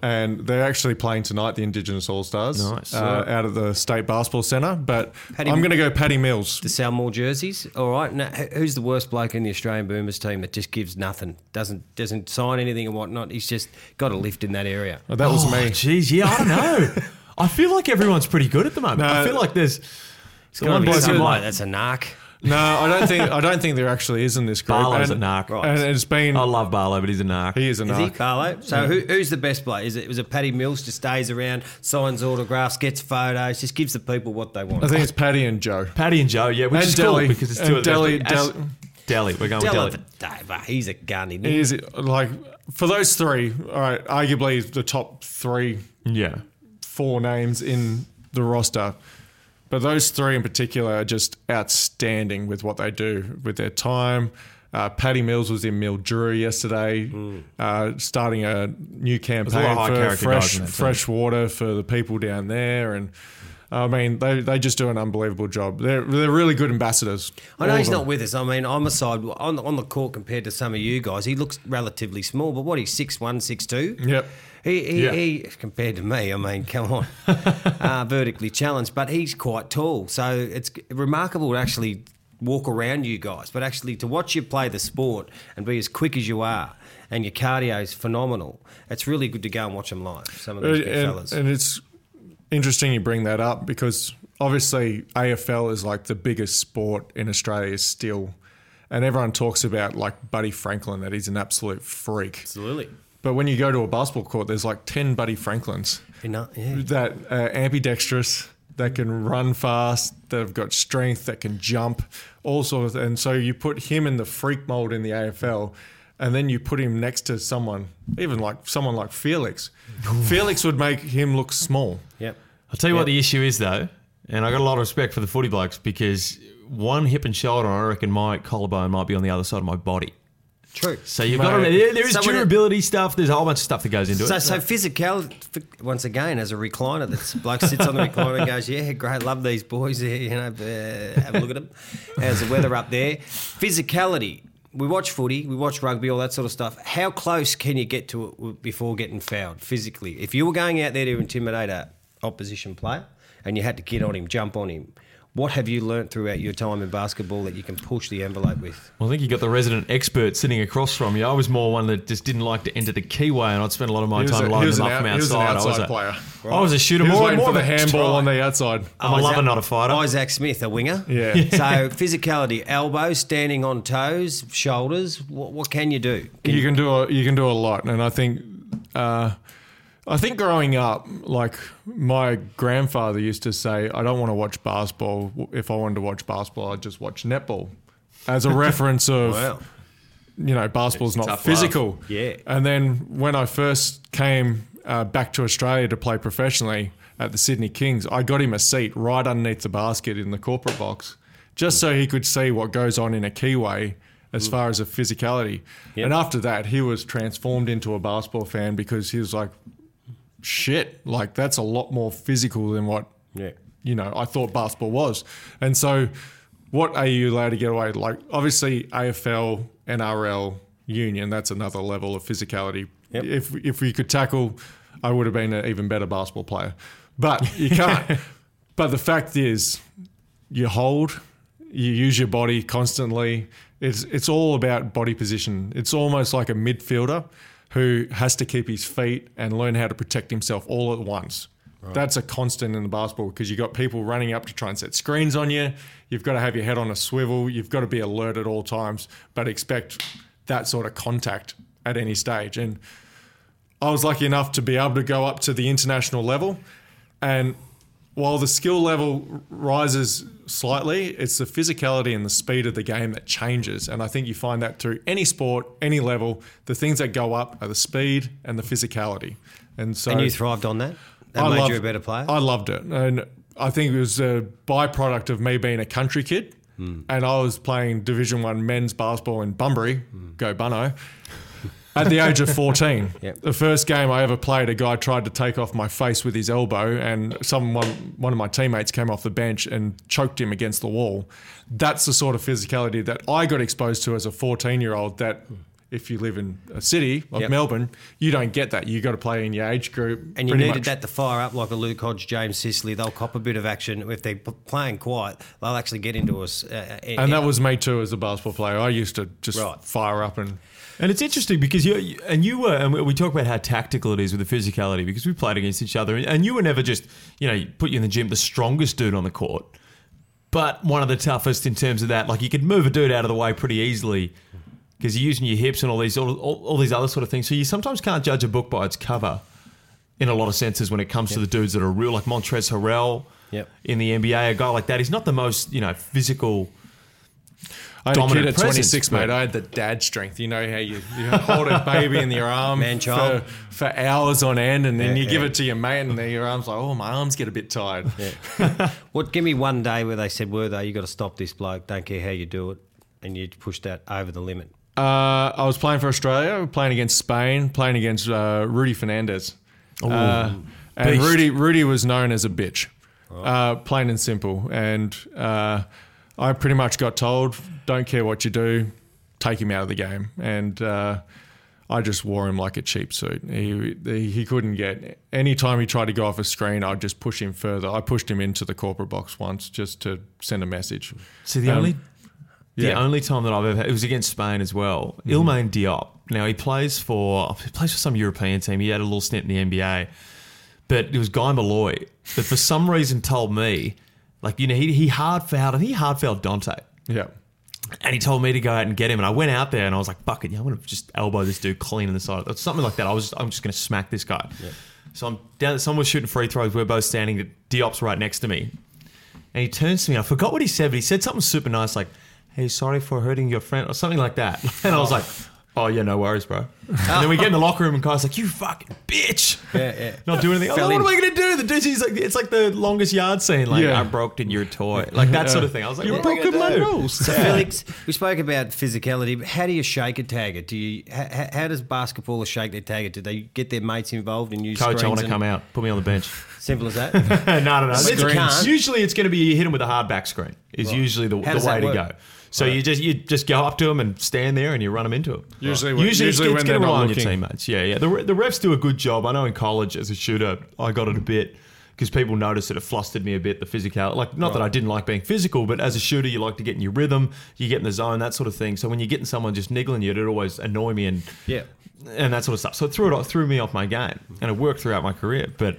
and they're actually playing tonight. The Indigenous All Stars, Nice. uh, out of the State Basketball Centre. But Paddy- I'm gonna go Paddy Mills. The sell more jerseys. All right. Now, who's the worst bloke in the Australian Boomers team that just gives nothing, doesn't doesn't sign anything and whatnot? He's just got a lift in that area. Oh, that was oh, me. Jeez, yeah, I don't know. *laughs* I feel like everyone's pretty good at the moment. I feel like there's. It's the one gotta be bloke who some might- that's a narc. No, I don't think. I don't think there actually is in this group. Barlow's and, a narc. Right. and it's been. I love Barlow, but he's a narc. he is a Is he narc. Barlow? So who, who's the best player? Is it was it Paddy Mills? Just stays around, signs autographs, gets photos, just gives the people what they want. I think it's Paddy and Joe. Paddy and Joe, yeah, which And is Delly. cool because it's two And of the Delly- best. As- Delly- Delly, we're going Della with Delly. Dave, uh, he's a gun, isn't he? Is like for those three? All right, arguably the top three, Yeah. four names in the roster, but those three in particular are just outstanding with what they do with their time. Uh, Paddy Mills was in Mildura yesterday, uh, starting a new campaign high for guys fresh in that team. fresh water for the people down there, and I mean they, they just do an unbelievable job. They're they're really good ambassadors. I know he's not with us. I mean, I'm a side on on the court compared to some of you guys. He looks relatively small, but what he's six one, six two. Yep. He, he, Yeah. he compared to me, I mean, come on, *laughs* uh, vertically challenged, but he's quite tall. So it's remarkable to actually walk around you guys, but actually to watch you play the sport and be as quick as you are, and your cardio is phenomenal. It's really good to go and watch them live. Some of these big and, fellas. and it's interesting you bring that up because obviously AFL is like the biggest sport in Australia still, and everyone talks about like Buddy Franklin that he's an absolute freak. Absolutely. But when you go to a basketball court, there's like ten Buddy Franklins know, yeah. that are ambidextrous, that can run fast, that have got strength, that can jump, all sorts. Of, and so you put him in the freak mold in the AFL, and then you put him next to someone, even like someone like Felix. Felix would make him look small. Yep. I'll tell you what the issue is, though, and I got a lot of respect for the footy blokes because one hip and shoulder, I reckon my collarbone might be on the other side of my body. True. So you've got to, Mate. there, there is So when it- durability stuff. There's a whole bunch of stuff that goes into So, it. so so physical, once again, as a recliner, that's bloke sits on the recliner and goes, "Yeah, great, love these boys. Yeah, you know, uh, have a look at them. How's the weather up there? Physicality. We watch footy, we watch rugby, all that sort of stuff. How close can you get to it before getting fouled physically? If you were going out there to intimidate a opposition player and you had to get on him, jump on him, what have you learnt throughout your time in basketball that you can push the envelope with? Well, I think you got the resident expert sitting across from you. I was more one that just didn't like to enter the keyway, and I'd spend a lot of my time a- lining them an up from out- he was an outside. I was a player. I was a shooter He was more waiting and for more the of a handball on the outside. I'm a lover, not a fighter. Isaac Smith, a winger. Yeah. *laughs* So physicality, elbow, standing on toes, shoulders. What, what can you do? you can do a you can do a lot, and I think uh, I think growing up, like my grandfather used to say, I don't want to watch basketball. If I wanted to watch basketball, I'd just watch netball, as a reference of *laughs* Wow. you know basketball's not tough physical. Yeah. And then when I first came uh, back to Australia to play professionally at the Sydney Kings, I got him a seat right underneath the basket in the corporate box, just so he could see what goes on in a keyway as far as a physicality. And after that, he was transformed into a basketball fan because he was like, shit, like that's a lot more physical than what Yeah. you know, I thought basketball was. And so, what are you allowed to get away? Like, obviously, AFL, NRL, Union, that's another level of physicality. Yep. If, if we could tackle, I would have been an even better basketball player. But you can't. *laughs* but the fact is, you hold, you use your body constantly. It's, it's all about body position. It's almost like a midfielder. Who has to keep his feet and learn how to protect himself all at once. That's a constant in the basketball because you've got people running up to try and set screens on you. You've got to have your head on a swivel. You've got to be alert at all times, but expect that sort of contact at any stage. And I was lucky enough to be able to go up to the international level. And while the skill level rises slightly, it's the physicality and the speed of the game that changes. And I think you find that through any sport, any level. The things that go up are the speed and the physicality. And so And you thrived on that. That I made loved- you a better player. I loved it, and I think it was a byproduct of me being a country kid, Hmm. and I was playing Division One men's basketball in Bunbury, go Bunno. At the age of 14, *laughs* Yep. the first game I ever played, a guy tried to take off my face with his elbow, and someone, one of my teammates came off the bench and choked him against the wall. That's the sort of physicality that I got exposed to as a 14 year old. That if you live in a city like Yep. Melbourne, you don't get that. You got to play in your age group. and you needed much. that to fire up like a Luke Hodge, James Sicily. They'll cop a bit of action. If they're playing quiet, they'll actually get into us. Uh, And that was me too as a basketball player. I used to just Right. fire up and And it's interesting because you and you were and we talk about how tactical it is with the physicality because we played against each other and you were never just you know put you in the gym the strongest dude on the court, but one of the toughest in terms of that. Like you could move a dude out of the way pretty easily because you're using your hips and all these all, all, all these other sort of things. So you sometimes can't judge a book by its cover in a lot of senses when it comes to the dudes that are real, like Montrezl Harrell Yep. in the NBA. A guy like that, he's not the most you know physical. I had a kid at presence, 26, mate. I had the dad strength. You know how you, you hold a baby in your arm Man for, for hours on end, and then Yeah, you give it to your mate, and then your arm's like, oh, my arms get a bit tired. *laughs* What? Give me one day where they said, "Were they? You got to stop this bloke. Don't care how you do it," and you pushed that over the limit. Uh, I was playing for Australia, playing against Spain, playing against uh, Rudy Fernandez. Uh, and. Rudy, Rudy was known as a bitch, uh, plain and simple. And uh, I pretty much got told, don't care what you do, take him out of the game. And uh, I just wore him like a cheap suit. He, he, couldn't get, any time he tried to go off a screen, I'd just push him further. I pushed him into the corporate box once just to send a message. So the Um, only the yeah. only time that I've ever had, it was against Spain as well. Mm-hmm. Ilimane Diop. Now he plays for he plays for some European team. He had a little stint in the NBA, but it was Guy Molloy that for some reason told me, like you know, he he hard fouled. I think he hard fouled Dante. Yeah. And he told me to go out and get him, and I went out there and I was like, "Fuck it, yeah, I'm gonna just elbow this dude clean in the side." It's something like that. I was, I'm just gonna smack this guy. So I'm down. Someone was shooting free throws. We're both standing. At Diop's right next to me, and he turns to me. I forgot what he said, but he said something super nice, like, "Hey, sorry for hurting your friend," or something like that. *laughs* And I was like, "Oh yeah, no worries, bro." And then we get in the locker room, and Kai's like, "You fucking bitch." Yeah, yeah. Not doing anything. I'm Fell like, what in. am I going to do? The dude's he's like, it's like the longest yard scene. Like, Yeah. I broke in your toy. Like that sort of thing. I was like, You what am I broken gonna my do? rules. So Felix, we spoke about physicality. But how do you shake a tagger? Do you? How, how does basketballers shake their tagger? Do they get their mates involved and use Coach, I screens want to and- come out. Put me on the bench. Simple as that. no, no, no. But It's- Usually, it's going to be you hit him with a hard back screen. Is usually the, the way to go. So you just you just go up to them and stand there and you run him into them. Usually when- usually, usually it's, when it's they're going to not rely on your teammates. Yeah, yeah. The, the refs do a good job. I know in college as a shooter, I got it a bit because people noticed that it flustered me a bit. The physical, like not that I didn't like being physical, but as a shooter, you like to get in your rhythm, you get in the zone, that sort of thing. So when you're getting someone just niggling you, it always annoy me and yeah. and that sort of stuff. So it threw it off, threw me off my game, and it worked throughout my career. But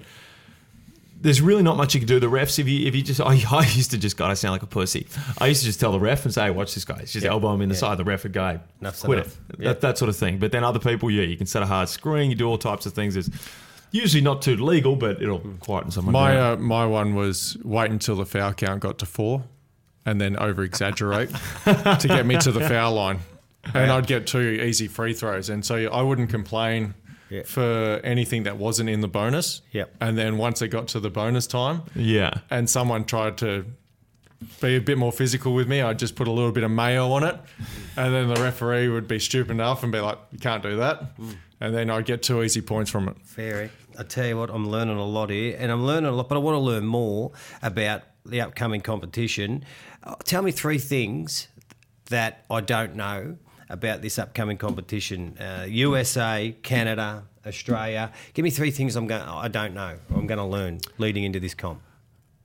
there's really not much you can do. The refs, if you if you just, I, *laughs* I used to just, God, I sound like a pussy. I used to just tell the ref and say, hey, watch this guy. Just Yeah. elbow him in the Yeah. side. The ref would go, Enough's quit enough. it. Yeah. That, that sort of thing. But then other people, yeah, you can set a hard screen. You do all types of things. It's usually not too legal, but it'll quieten someone My down. uh, my one was wait until the foul count got to four, and then over exaggerate to get me to the *laughs* foul line, and I'd get two easy free throws, and so I wouldn't complain Yeah. for anything that wasn't in the bonus. Yep. And then once it got to the bonus time, yeah. and someone tried to be a bit more physical with me, I'd just put a little bit of mayo on it, and then the referee would be stupid enough and be like, "You can't do that," and then I'd get two easy points from it. Fair. I tell you what, I'm learning a lot here, and I'm learning a lot, but I want to learn more about the upcoming competition. Uh, Tell me three things that I don't know about this upcoming competition: uh, USA, Canada, Australia. Give me three things I'm going. I don't know. I'm going to learn leading into this comp.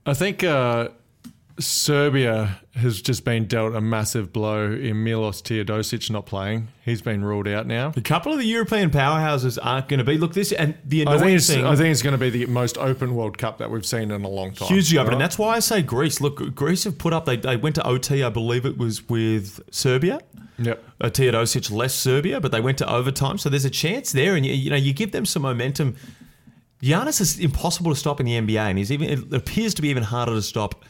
I think uh, Serbia has just been dealt a massive blow in Milos Teodosic not playing. He's been ruled out now. A couple of the European powerhouses aren't going to be. Look, this and the I think, annoying it's, thing. I think it's going to be the most open World Cup that we've seen in a long time. Hugely open, Right? and that's why I say Greece. Look, Greece have put up. They, they went to OT, I believe it was with Serbia. Yep. Uh, Teodosic less Serbia, but they went to overtime, so there's a chance there, and you, you know you give them some momentum. Giannis is impossible to stop in the NBA, and he's even it appears to be even harder to stop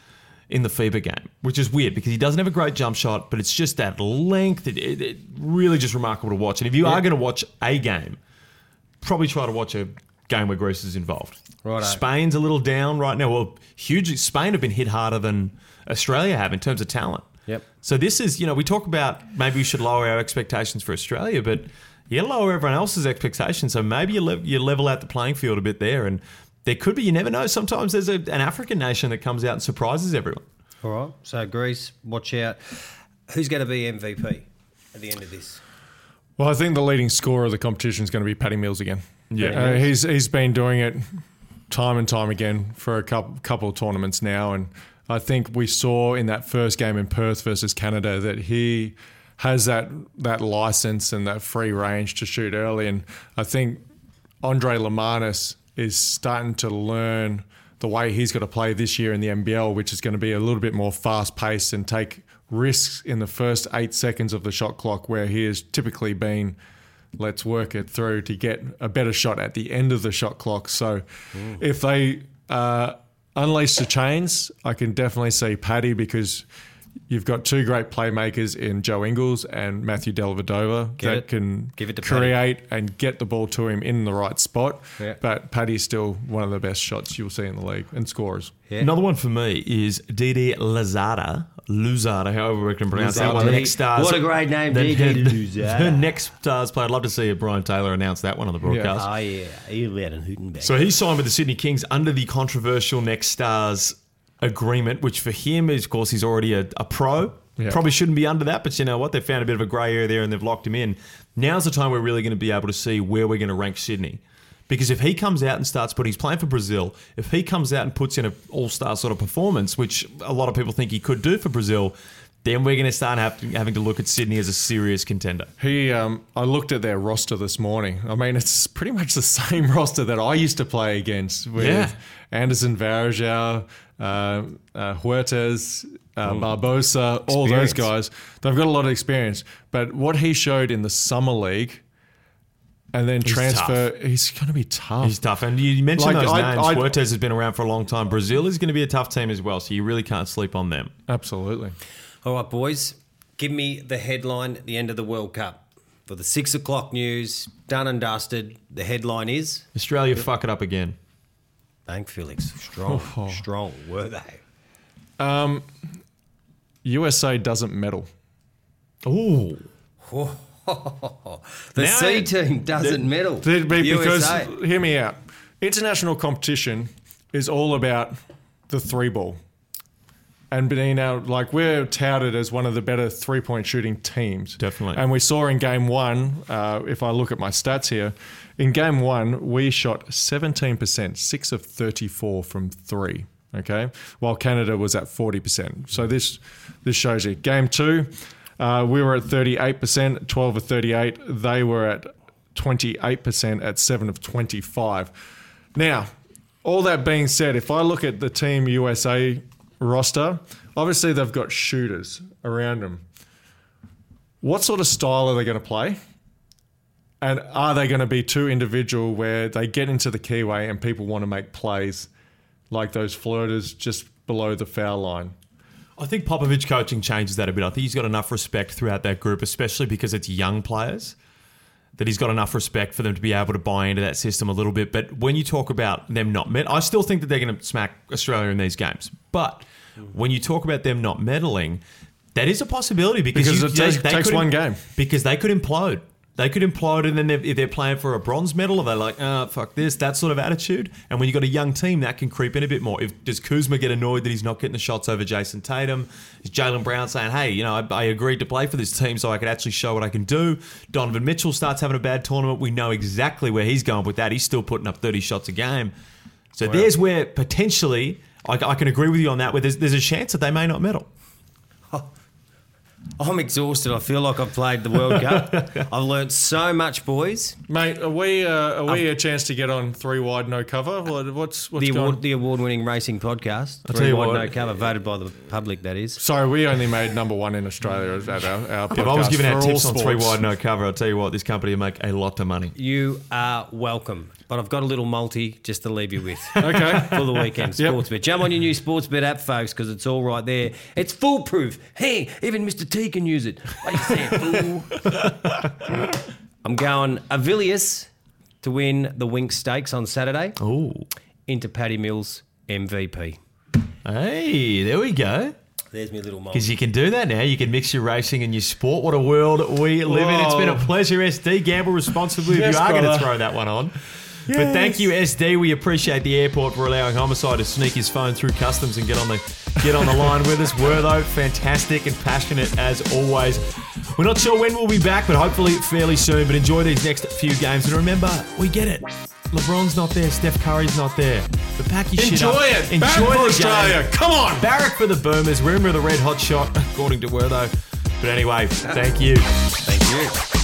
in the FIBA game, which is weird because he doesn't have a great jump shot, but it's just that length. It, it, it really just remarkable to watch. And if you are going to watch a game, probably try to watch a game where Greece is involved. Righto. Spain's a little down right now. Well, hugely. Spain have been hit harder than Australia have in terms of talent. Yep. So this is, you know, we talk about maybe we should lower our expectations for Australia, but you lower everyone else's expectations. So maybe you, le- you level out the playing field a bit there, and there could be. You never know. Sometimes there's a, an African nation that comes out and surprises everyone. All right. So Greece, watch out. Who's going to be MVP at the end of this? Well, I think the leading scorer of the competition is going to be Paddy Mills again. Yeah. Uh, he's he's been doing it time and time again for a couple couple of tournaments now, and I think we saw in that first game in Perth versus Canada that he has that that license and that free range to shoot early, and I think Andre Lemanis is starting to learn the way he's got to play this year in the NBL, which is going to be a little bit more fast paced and take risks in the first eight seconds of the shot clock, where he has typically been let's work it through to get a better shot at the end of the shot clock. So if they uh, unleash the chains, I can definitely see Paddy because you've got two great playmakers in Joe Ingles and Matthew Dellavedova Get that it. can Give it to Paddy. create and get the ball to him in the right spot. Yeah. But Paddy's still one of the best shots you'll see in the league and scores. Yeah. Another one for me is Didi Lazada. Louzada, however we can pronounce that one. The next stars. What a great name, the, Didi the, Louzada. the next stars player. I'd love to see Brian Taylor announce that one on the broadcast. Oh, yeah. You're out in Hootenberg. So he signed with the Sydney Kings under the controversial Next Stars agreement, which for him is, of course, he's already a, a pro. Yeah. Probably shouldn't be under that, but you know what? They found a bit of a grey area there and they've locked him in. Now's the time we're really going to be able to see where we're going to rank Sydney. Because if he comes out and starts putting, he's playing for Brazil, if he comes out and puts in an all star sort of performance, which a lot of people think he could do for Brazil, then we're going to start have, having to look at Sydney as a serious contender. He, um, I looked at their roster this morning. I mean, it's pretty much the *laughs* same roster that I used to play against with Yeah. Anderson Varejao, uh, uh, Huertas, uh, Barbosa, all those guys. They've got a lot of experience. But what he showed in the summer league and then transfer, he's going to be tough. He's tough. And you mentioned Like, those I- names. I- Huertas has been around for a long time. Brazil is going to be a tough team as well, so you really can't sleep on them. Absolutely. All right, boys, give me the headline at the end of the World Cup. For the six o'clock news, done and dusted. The headline is Australia fuck it up again. Bank Felix. Strong. *laughs* Oh. Strong, were they? Um, USA doesn't medal. Ooh. *laughs* The Now- C team doesn't medal. Be- be- Because, USA. hear me out. International competition is all about the three ball. And being out, like, we're touted as one of the better three point shooting teams. Definitely. And we saw in game one, uh, if I look at my stats here, in game one, we shot 17%, six of 34 from three. Okay. While Canada was at 40%. So this, this shows you. Game two, uh, we were at 38%, 12 of 38. They were at 28% at 7 of 25. Now, all that being said, if I look at the Team USA roster, obviously they've got shooters around them. What sort of style are they going to play? And are they going to be too individual where they get into the keyway and people want to make plays like those flirters just below the foul line? I think Popovich coaching changes that a bit. I think he's got enough respect throughout that group, especially because it's young players, that he's got enough respect for them to be able to buy into that system a little bit. But when you talk about them not med, I still think that they're going to smack Australia in these games. But when you talk about them not meddling, that is a possibility because, Because you, it takes- takes one game. Because they could implode. They could implode, and then if if they're playing for a bronze medal, are they're like, "Ah, fuck this," that sort of attitude. And when you've got a young team, that can creep in a bit more. If does Kuzma get annoyed that he's not getting the shots over Jayson Tatum? Is Jaylen Brown saying, "Hey, you know, I, I agreed to play for this team so I could actually show what I can do"? Donovan Mitchell starts having a bad tournament. We know exactly where he's going with that. He's still putting up thirty shots a game. So there's where potentially I, I can agree with you on that. Where there's, there's a chance that they may not medal. I'm exhausted. I feel like I've played the World Cup. *laughs* I've learnt so much, boys. Mate, are we uh, are we a chance to get on three wide no cover? What, what's what's The going? award, the award-winning racing podcast. tell Three you wide what. no cover, voted by the public. That is. Sorry, we only made number one in Australia at our, our podcast. If I was giving for out all tips on three wide no cover, I'll tell you what, this company will make a lot of money. You are welcome. But I've got a little multi just to leave you with. *laughs* Okay. for the weekend. Yep. Sportsbet. Jump on your new Sportsbet app, folks, because it's all right there. It's foolproof. Hey, even Mr. T can use it. What you saying, fool? *laughs* I'm going Avilius to win the Winx Stakes on Saturday Oh, into Paddy Mills MVP. hey, there we go. There's my little multi. Because you can do that now. You can mix your racing and your sport. What a world we live in. It's been a pleasure, SD. Gamble responsibly Yes, if you are going to throw that one on. But thank you, SD. We appreciate the airport for allowing Homicide to sneak his phone through customs and get on the get on the line with us. Wortho, fantastic and passionate as always. We're not sure when we'll be back, but hopefully fairly soon. But enjoy these next few games. And remember, we get it. LeBron's not there. Steph Curry's not there. But pack your shit Enjoy up. it. Enjoy Back for the Australia. Game. Come on. Barrack for the Boomers. Remember the red hot shot, *laughs* according to Wortho. But anyway, thank you. Thank you.